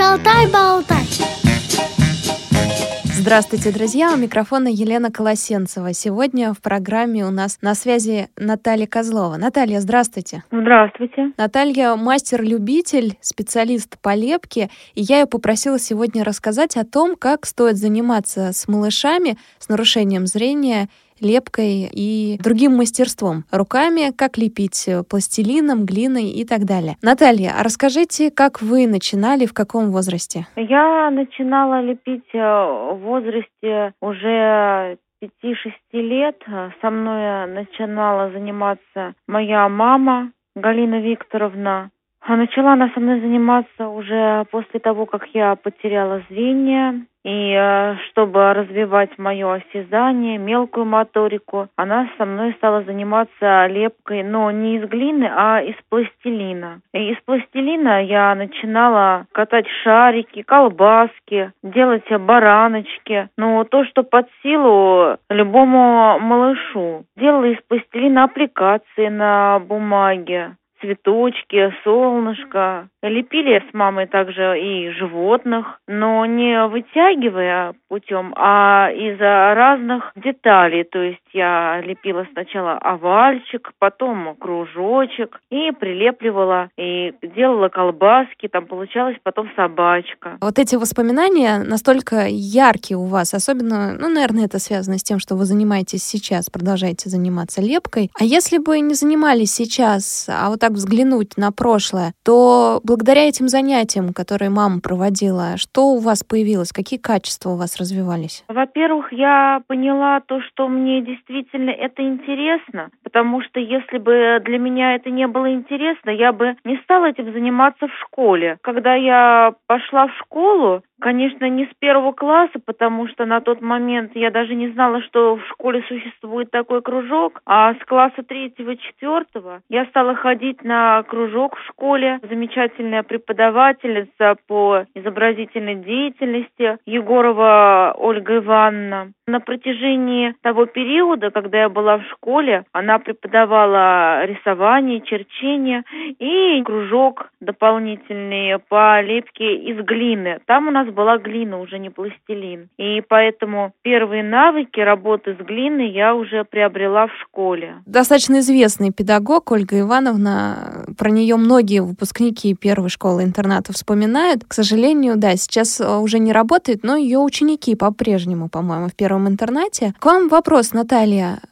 Шалтай-болтай. Здравствуйте, друзья! У микрофона Елена Колосенцева. Сегодня в программе у нас на связи Наталья Козлова. Наталья, здравствуйте. Здравствуйте. Наталья мастер-любитель, специалист по лепке, и я ее попросила сегодня рассказать о том, как стоит заниматься с малышами с нарушением зрения лепкой и другим мастерством. Руками, как лепить пластилином, глиной и так далее. Наталья, а расскажите, как вы начинали, в каком возрасте? Я начинала лепить э, в возрасте уже 5-6 лет. Со мной начинала заниматься моя мама Галина Викторовна. А начала она со мной заниматься уже после того, как я потеряла зрение. И э, чтобы развивать мое осязание, мелкую моторику, она со мной стала заниматься лепкой, но не из глины, а из пластилина. И из пластилина я начинала катать шарики, колбаски, делать бараночки. Но то, что под силу любому малышу. Делала из пластилина аппликации на бумаге цветочки, солнышко. Лепили с мамой также и животных, но не вытягивая путем, а из разных деталей. То есть я лепила сначала овальчик, потом кружочек и прилепливала, и делала колбаски, там получалась потом собачка. Вот эти воспоминания настолько яркие у вас, особенно, ну, наверное, это связано с тем, что вы занимаетесь сейчас, продолжаете заниматься лепкой. А если бы не занимались сейчас, а вот так взглянуть на прошлое, то благодаря этим занятиям, которые мама проводила, что у вас появилось, какие качества у вас развивались? Во-первых, я поняла то, что мне действительно это интересно, потому что если бы для меня это не было интересно, я бы не стала этим заниматься в школе. Когда я пошла в школу, Конечно, не с первого класса, потому что на тот момент я даже не знала, что в школе существует такой кружок, а с класса третьего-четвертого я стала ходить на кружок в школе. Замечательная преподавательница по изобразительной деятельности Егорова Ольга Ивановна. На протяжении того периода, когда я была в школе, она преподавала рисование, черчение и кружок дополнительный по лепке из глины. Там у нас была глина, уже не пластилин. И поэтому первые навыки работы с глиной я уже приобрела в школе. Достаточно известный педагог Ольга Ивановна. Про нее многие выпускники первой школы интерната вспоминают. К сожалению, да, сейчас э, уже не работает, но ее ученики по-прежнему, по-моему, в первом интернате. К вам вопрос, Наталья.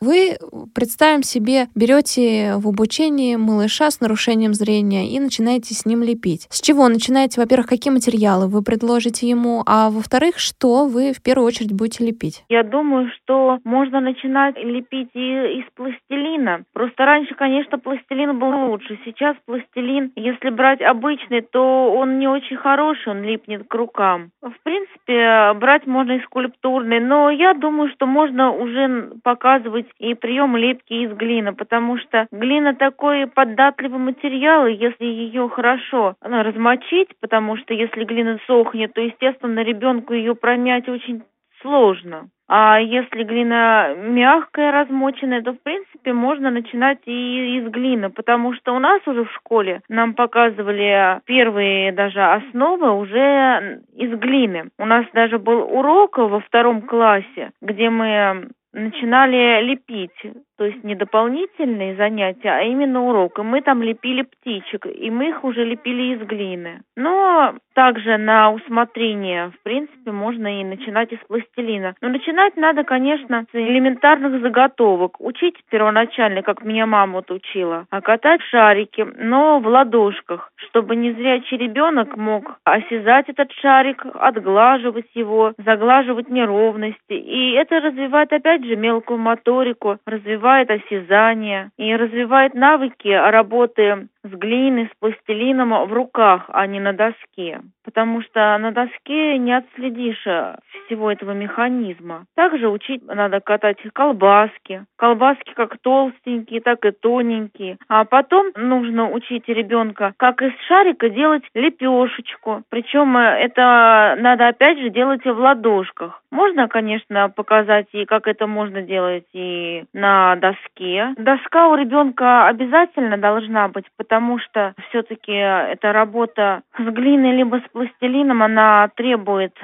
Вы, представим себе, берете в обучении малыша с нарушением зрения и начинаете с ним лепить. С чего начинаете? Во-первых, какие материалы вы предложите ему, а во-вторых, что вы в первую очередь будете лепить? Я думаю, что можно начинать лепить и из пластилина. Просто раньше, конечно, пластилин был лучше. Сейчас пластилин, если брать обычный, то он не очень хороший, он липнет к рукам. В принципе, брать можно и скульптурный, но я думаю, что можно уже показывать и прием лепки из глины, потому что глина такой податливый материал, и если ее хорошо ну, размочить, потому что если глина сохнет, то, естественно, ребенку ее промять очень сложно. А если глина мягкая, размоченная, то, в принципе, можно начинать и из глины, потому что у нас уже в школе нам показывали первые даже основы уже из глины. У нас даже был урок во втором классе, где мы начинали лепить, то есть не дополнительные занятия, а именно урок. И мы там лепили птичек, и мы их уже лепили из глины. Но также на усмотрение, в принципе, можно и начинать из пластилина. Но начинать надо, конечно, с элементарных заготовок. Учить первоначально, как меня мама вот учила, а катать шарики, но в ладошках, чтобы незрячий ребенок мог осязать этот шарик, отглаживать его, заглаживать неровности. И это развивает, опять же, мелкую моторику, развивает осязание и развивает навыки работы с глиной, с пластилином в руках, а не на доске. Потому что на доске не отследишь э, всего этого механизма. Также учить надо катать колбаски. Колбаски как толстенькие, так и тоненькие. А потом нужно учить ребенка, как из шарика делать лепешечку. Причем э, это надо опять же делать в ладошках. Можно, конечно, показать и как это можно делать и на доске. Доска у ребенка обязательно должна быть, что все-таки эта работа с глиной либо с пластилином, она требует,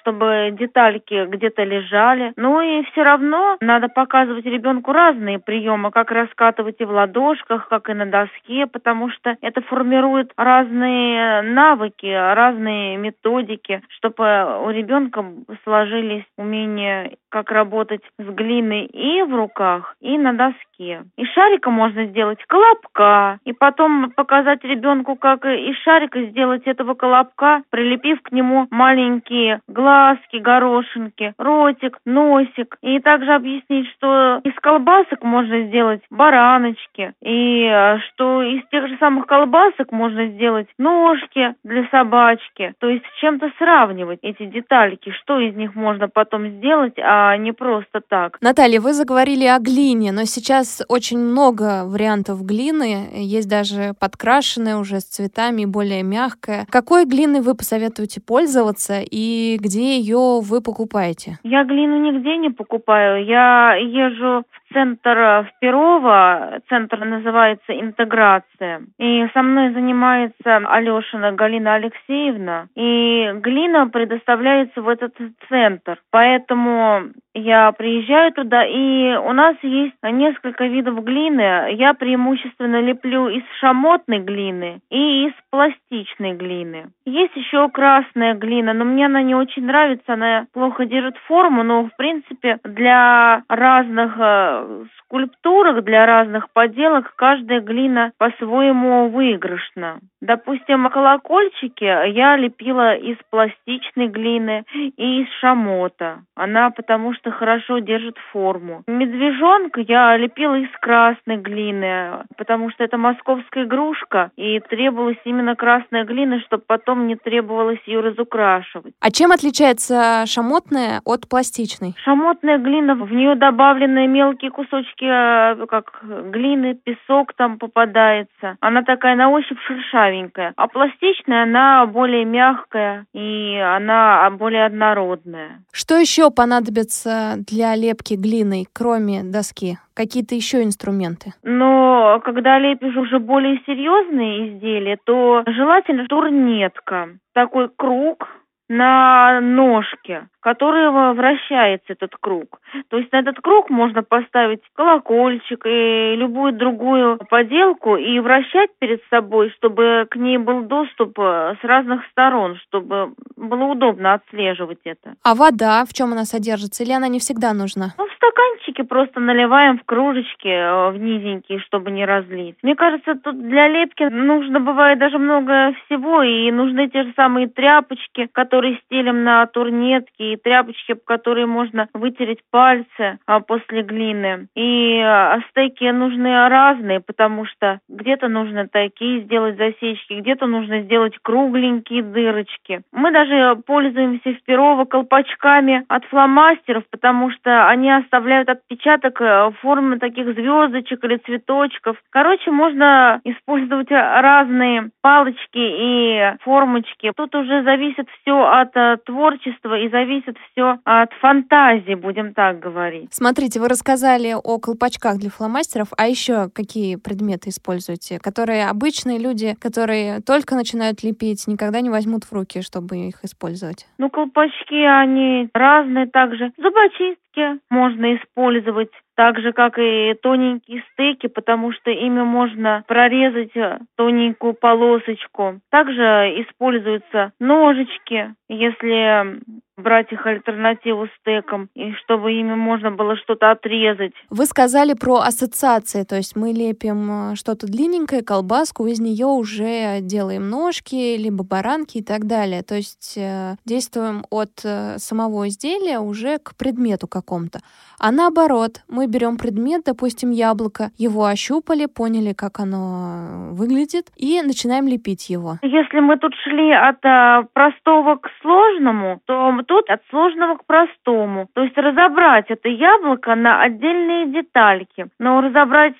чтобы детальки где-то лежали. Ну и все равно надо показывать ребенку разные приемы, как раскатывать и в ладошках, как и на доске, потому что это формирует разные навыки, разные методики, чтобы у ребенка сложились умения как работать с глиной и в руках, и на доске. Из шарика можно сделать колобка, и потом показать ребенку, как из шарика сделать этого колобка, прилепив к нему маленькие глазки, горошинки, ротик, носик. И также объяснить, что из колбасок можно сделать бараночки, и э, что из тех же самых колбасок можно сделать ножки для собачки. То есть чем-то сравнивать эти детальки, что из них можно потом сделать, а а не просто так. Наталья, вы заговорили о глине, но сейчас очень много вариантов глины, есть даже подкрашенная уже с цветами, более мягкая. Какой глиной вы посоветуете пользоваться и где ее вы покупаете? Я глину нигде не покупаю. Я езжу в центр в Перово, центр называется «Интеграция». И со мной занимается Алешина Галина Алексеевна. И глина предоставляется в этот центр. Поэтому я приезжаю туда, и у нас есть несколько видов глины. Я преимущественно леплю из шамотной глины и из пластичной глины. Есть еще красная глина, но мне она не очень нравится, она плохо держит форму, но в принципе для разных э, скульптурах, для разных поделок каждая глина по-своему выигрышна. Допустим, колокольчики я лепила из пластичной глины и из шамота. Она потому что хорошо держит форму. Медвежонка я лепила из красной глины, потому что это московская игрушка, и требовалась именно красная глина, чтобы потом не требовалось ее разукрашивать. А чем отличается шамотная от пластичной? Шамотная глина, в нее добавлены мелкие кусочки, э, как глины, песок там попадается. Она такая на ощупь шершавенькая. А пластичная, она более мягкая и она более однородная. Что еще понадобится для лепки глиной, кроме доски? Какие-то еще инструменты? Но когда лепишь уже более серьезные изделия, то желательно турнетка. Такой круг, на ножке, которого вращается этот круг. То есть на этот круг можно поставить колокольчик и любую другую поделку и вращать перед собой, чтобы к ней был доступ э, с разных сторон, чтобы было удобно отслеживать это. А вода, в чем она содержится, или она не всегда нужна? Ну, в стаканчике просто наливаем в кружечки, э, в низенькие, чтобы не разлить. Мне кажется, тут для лепки нужно бывает даже много всего, и нужны те же самые тряпочки, которые которые стелим на турнетки, и тряпочки, которые можно вытереть пальцы а, после глины. И а, стейки нужны разные, потому что где-то нужно такие сделать засечки, где-то нужно сделать кругленькие дырочки. Мы даже пользуемся в Перово колпачками от фломастеров, потому что они оставляют отпечаток э, в форме таких звездочек или цветочков. Короче, можно использовать разные палочки и формочки. Тут уже зависит все от э, творчества и зависит все от фантазии, будем так говорить. Смотрите, вы рассказали о колпачках для фломастеров, а еще какие предметы используете, которые обычные люди, которые только начинают лепить, никогда не возьмут в руки, чтобы их использовать? Ну, колпачки, они разные также. Зубочистки можно использовать так же, как и тоненькие стейки, потому что ими можно прорезать э, тоненькую полосочку. Также используются ножички, если брать их альтернативу стекам, и чтобы ими можно было что-то отрезать. Вы сказали про ассоциации, то есть мы лепим э, что-то длинненькое, колбаску, из нее уже делаем ножки, либо баранки и так далее. То есть э, действуем от э, самого изделия уже к предмету какому-то. А наоборот, мы берем предмет, допустим, яблоко, его ощупали, поняли, как оно выглядит, и начинаем лепить его. Если мы тут шли от а, простого к сложному, то тут от сложного к простому. То есть разобрать это яблоко на отдельные детальки. Но разобрать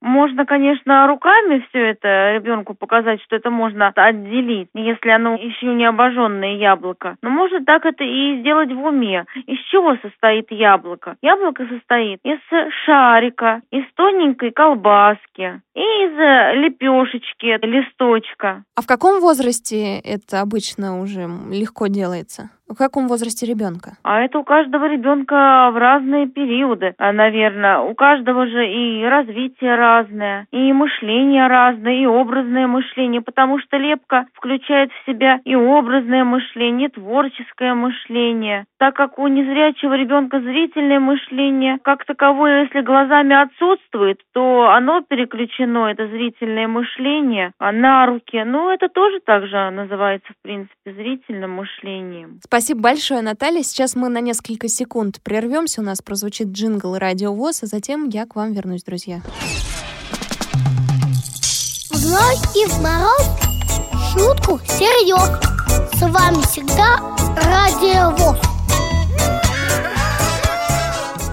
Можно, конечно, руками все это ребенку показать, что это можно отделить, если оно еще не обожженное яблоко. Но можно так это и сделать в уме. Из чего состоит яблоко? Яблоко состоит из шарика, из тоненькой колбаски и из лепешечки, листочка. А в каком возрасте это обычно уже легко делается? В каком возрасте ребенка? А это у каждого ребенка в разные периоды, а, наверное. У каждого же и развитие разное, и мышление разное, и образное мышление, потому что лепка включает в себя и образное мышление, и творческое мышление. Так как у незрячего ребенка зрительное мышление, как таковое, если глазами отсутствует, то оно переключено, это зрительное мышление, на руки. Ну, это тоже также называется, в принципе, зрительным мышлением. Спасибо большое, Наталья. Сейчас мы на несколько секунд прервемся. У нас прозвучит джингл Радио ВОЗ, а затем я к вам вернусь, друзья. В ночь и в мороз шутку серьез. С вами всегда Радио ВОЗ.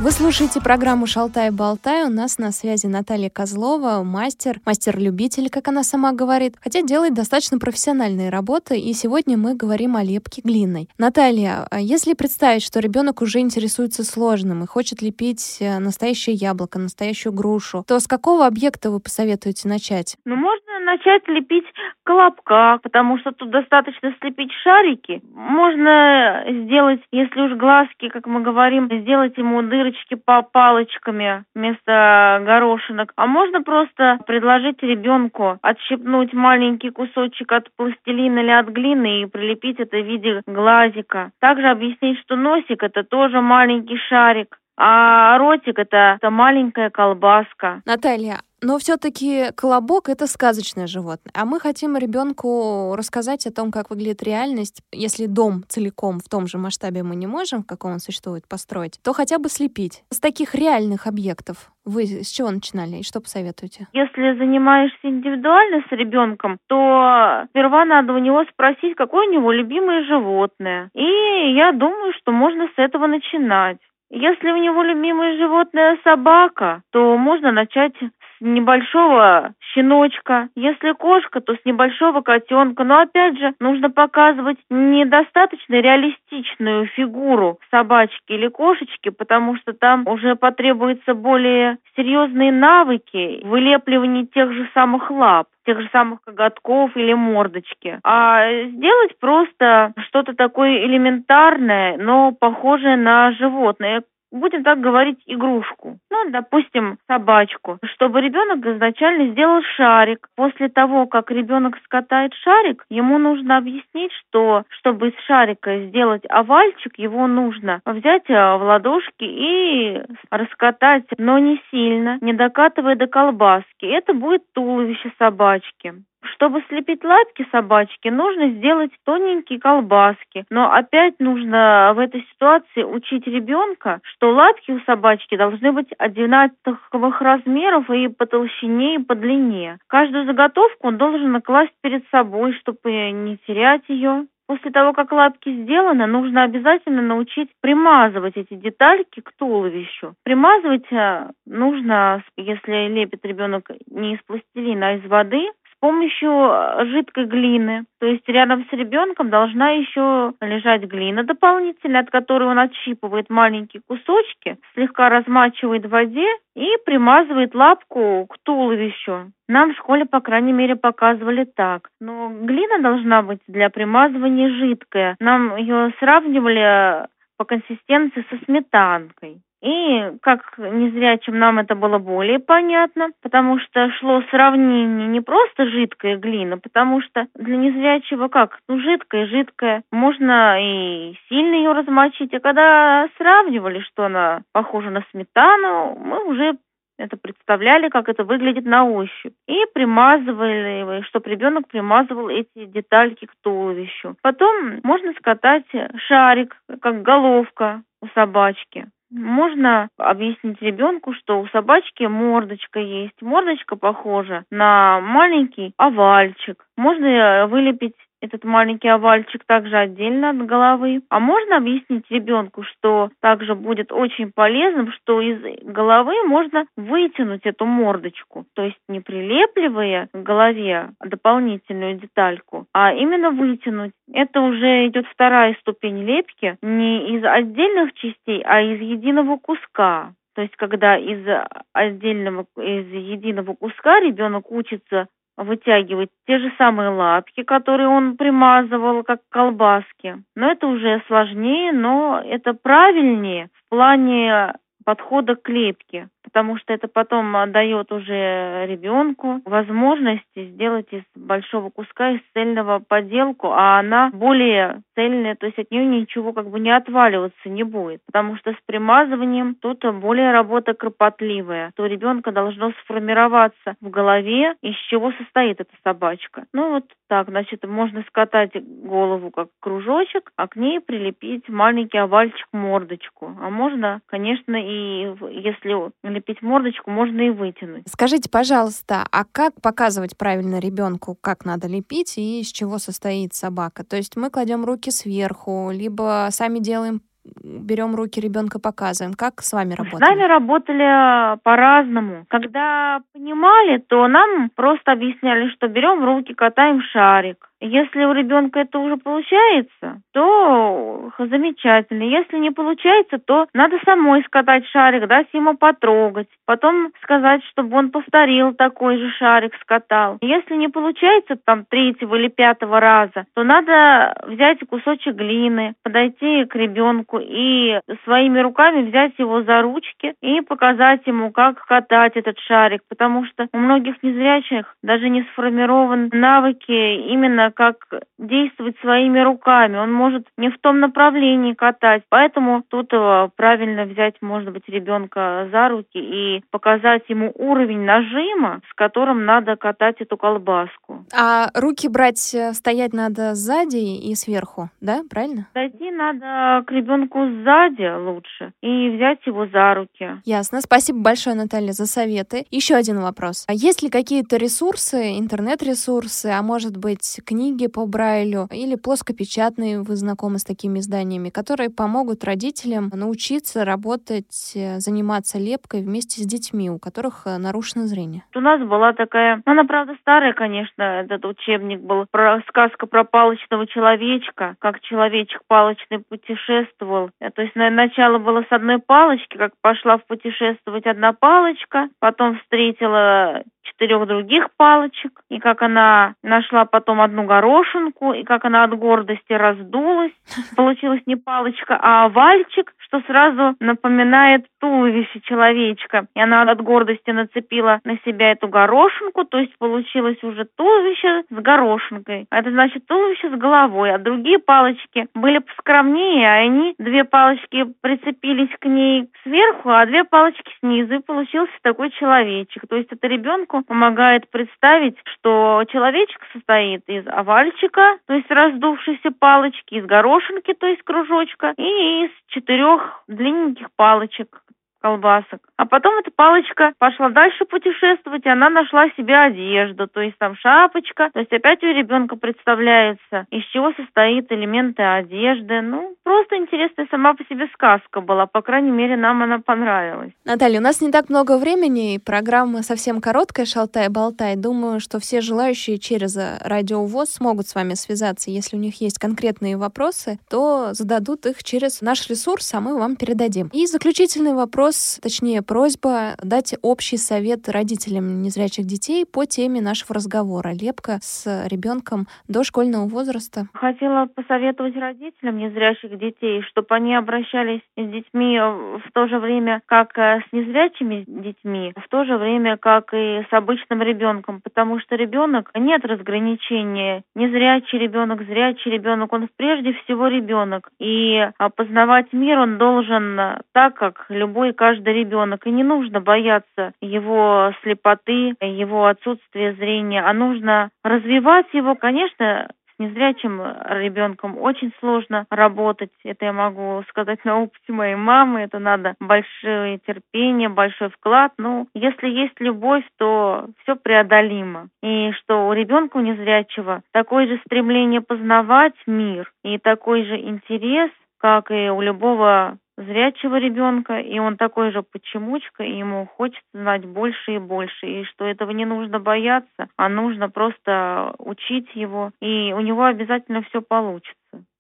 Вы слушаете программу «Шалтай-болтай». У нас на связи Наталья Козлова, мастер, мастер-любитель, как она сама говорит, хотя делает достаточно профессиональные работы, и сегодня мы говорим о лепке глиной. Наталья, а если представить, что ребенок уже интересуется сложным и хочет лепить э, настоящее яблоко, настоящую грушу, то с какого объекта вы посоветуете начать? Ну, можно начать лепить колобка, потому что тут достаточно слепить шарики. Можно сделать, если уж глазки, как мы говорим, сделать ему дырочки по палочками вместо горошинок. А можно просто предложить ребенку отщипнуть маленький кусочек от пластилина или от глины и прилепить это в виде глазика. Также объяснить, что носик это тоже маленький шарик. А ротик это, это маленькая колбаска. Наталья, но все-таки колобок это сказочное животное. А мы хотим ребенку рассказать о том, как выглядит реальность. Если дом целиком в том же масштабе мы не можем, в каком он существует, построить, то хотя бы слепить. С таких реальных объектов вы с чего начинали и что посоветуете? Если занимаешься индивидуально с ребенком, то сперва надо у него спросить, какое у него любимое животное. И я думаю, что можно с этого начинать. Если у него любимое животное собака, то можно начать небольшого щеночка. Если кошка, то с небольшого котенка. Но опять же, нужно показывать недостаточно реалистичную фигуру собачки или кошечки, потому что там уже потребуются более серьезные навыки вылепливания тех же самых лап тех же самых коготков или мордочки, а сделать просто что-то такое элементарное, но похожее на животное будем так говорить, игрушку. Ну, допустим, собачку. Чтобы ребенок изначально сделал шарик. После того, как ребенок скатает шарик, ему нужно объяснить, что чтобы из шарика сделать овальчик, его нужно взять э, в ладошки и раскатать, но не сильно, не докатывая до колбаски. Это будет туловище собачки. Чтобы слепить лапки собачки, нужно сделать тоненькие колбаски. Но опять нужно в этой ситуации учить ребенка, что лапки у собачки должны быть одинаковых размеров и по толщине, и по длине. Каждую заготовку он должен класть перед собой, чтобы не терять ее. После того, как лапки сделаны, нужно обязательно научить примазывать эти детальки к туловищу. Примазывать э, нужно, если лепит ребенок не из пластилина, а из воды, с помощью э, жидкой глины. То есть рядом с ребенком должна еще лежать глина дополнительно, от которой он отщипывает маленькие кусочки, слегка размачивает в воде и примазывает лапку к туловищу. Нам в школе, по крайней мере, показывали так. Но глина должна быть для примазывания жидкая. Нам ее сравнивали по консистенции со сметанкой. И как незрячим нам это было более понятно, потому что шло сравнение не просто жидкая глина, потому что для незрячего как? Ну, жидкая, жидкая. Можно и сильно ее размочить. А когда сравнивали, что она похожа на сметану, мы уже это представляли, как это выглядит на ощупь. И примазывали, чтобы ребенок примазывал эти детальки к туловищу. Потом можно скатать шарик, как головка у собачки. Можно объяснить ребенку, что у собачки мордочка есть. Мордочка похожа на маленький овальчик. Можно э, вылепить этот маленький овальчик также отдельно от головы. А можно объяснить ребенку, что также будет очень полезным, что из головы можно вытянуть эту мордочку, то есть не прилепливая к голове дополнительную детальку, а именно вытянуть. Это уже идет вторая ступень лепки не из отдельных частей, а из единого куска. То есть, когда из отдельного, из единого куска ребенок учится вытягивать те же самые лапки, которые он примазывал, как колбаски. Но это уже сложнее, но это правильнее в плане подхода к лепке потому что это потом дает уже ребенку возможность сделать из большого куска из цельного поделку, а она более цельная, то есть от нее ничего как бы не отваливаться не будет, потому что с примазыванием тут более работа кропотливая, то ребенка должно сформироваться в голове, из чего состоит эта собачка. Ну вот так, значит, можно скатать голову как кружочек, а к ней прилепить маленький овальчик мордочку. А можно, конечно, и если лепить мордочку, можно и вытянуть. Скажите, пожалуйста, а как показывать правильно ребенку, как надо лепить и из чего состоит собака? То есть мы кладем руки сверху, либо сами делаем берем руки ребенка, показываем. Как с вами работали? С нами работали по-разному. Когда понимали, то нам просто объясняли, что берем руки, катаем шарик. Если у ребенка это уже получается, то замечательно. Если не получается, то надо самой скатать шарик, дать ему потрогать. Потом сказать, чтобы он повторил такой же шарик, скатал. Если не получается там третьего или пятого раза, то надо взять кусочек глины, подойти к ребенку и своими руками взять его за ручки и показать ему, как катать этот шарик. Потому что у многих незрячих даже не сформированы навыки именно как действовать своими руками. Он может не в том направлении катать. Поэтому тут э, правильно взять, может быть, ребенка за руки и показать ему уровень нажима, с которым надо катать эту колбаску. А руки брать, э, стоять надо сзади и сверху, да? Правильно? Зайти надо к ребенку сзади лучше и взять его за руки. Ясно. Спасибо большое, Наталья, за советы. Еще один вопрос. А есть ли какие-то ресурсы, интернет-ресурсы, а может быть, книги, книги по Брайлю или плоскопечатные, вы знакомы с такими изданиями, которые помогут родителям научиться работать, э, заниматься лепкой вместе с детьми, у которых э, нарушено зрение. У нас была такая, ну, она, правда, старая, конечно, этот учебник был, про сказка про палочного человечка, как человечек палочный путешествовал. Э, то есть на начало было с одной палочки, как пошла в путешествовать одна палочка, потом встретила четырех других палочек, и как она нашла потом одну горошинку, и как она от гордости раздулась. Получилась не палочка, а овальчик, что сразу напоминает туловище человечка. И она от гордости нацепила на себя эту горошинку, то есть получилось уже туловище с горошинкой. А это значит туловище с головой. А другие палочки были поскромнее, а они, две палочки прицепились к ней сверху, а две палочки снизу, и получился такой человечек. То есть это ребенку помогает представить, что человечек состоит из овальчика, то есть раздувшейся палочки, из горошинки, то есть кружочка, и из четырех длинненьких палочек колбасок. А потом эта палочка пошла дальше путешествовать, и она нашла себе одежду, то есть там шапочка. То есть опять у ребенка представляется, из чего состоит элементы одежды. Ну, просто интересная сама по себе сказка была. По крайней мере, нам она понравилась. Наталья, у нас не так много времени, и программа совсем короткая, шалтай-болтай. Думаю, что все желающие через радиовоз смогут с вами связаться. Если у них есть конкретные вопросы, то зададут их через наш ресурс, а мы вам передадим. И заключительный вопрос вопрос, точнее просьба дать общий совет родителям незрячих детей по теме нашего разговора. Лепка с ребенком до школьного возраста. Хотела посоветовать родителям незрячих детей, чтобы они обращались с детьми в то же время, как э, с незрячими детьми, в то же время, как и с обычным ребенком, потому что ребенок нет разграничения. Незрячий ребенок, зрячий ребенок, он прежде всего ребенок. И познавать мир он должен так, как любой каждый ребенок, и не нужно бояться его слепоты, его отсутствия зрения, а нужно развивать его, конечно, с незрячим ребенком очень сложно работать. Это я могу сказать на опыте моей мамы. Это надо большое терпение, большой вклад. Ну, если есть любовь, то все преодолимо. И что у ребенка у незрячего такое же стремление познавать мир и такой же интерес, как и у любого зрячего ребенка, и он такой же почемучка, и ему хочется знать больше и больше, и что этого не нужно бояться, а нужно просто учить его, и у него обязательно все получится.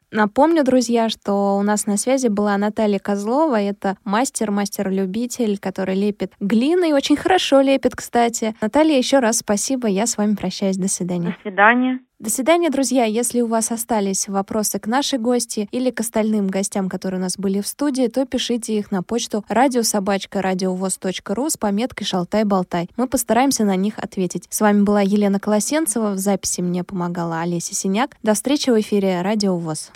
Напомню, друзья, что у нас на связи была Наталья Козлова. Это мастер, мастер-любитель, который лепит глиной. Очень хорошо лепит, кстати. Наталья, еще раз спасибо. Я с вами прощаюсь. До свидания. До свидания. До свидания, друзья. Если у вас остались вопросы к нашей гости или к остальным гостям, которые у нас были в студии, то пишите их на почту радиособачка радиовоз.ру с пометкой «Шалтай-болтай». Мы постараемся на них ответить. С вами была Елена Колосенцева. В записи мне помогала Олеся Синяк. До встречи в эфире «Радио ВОЗ».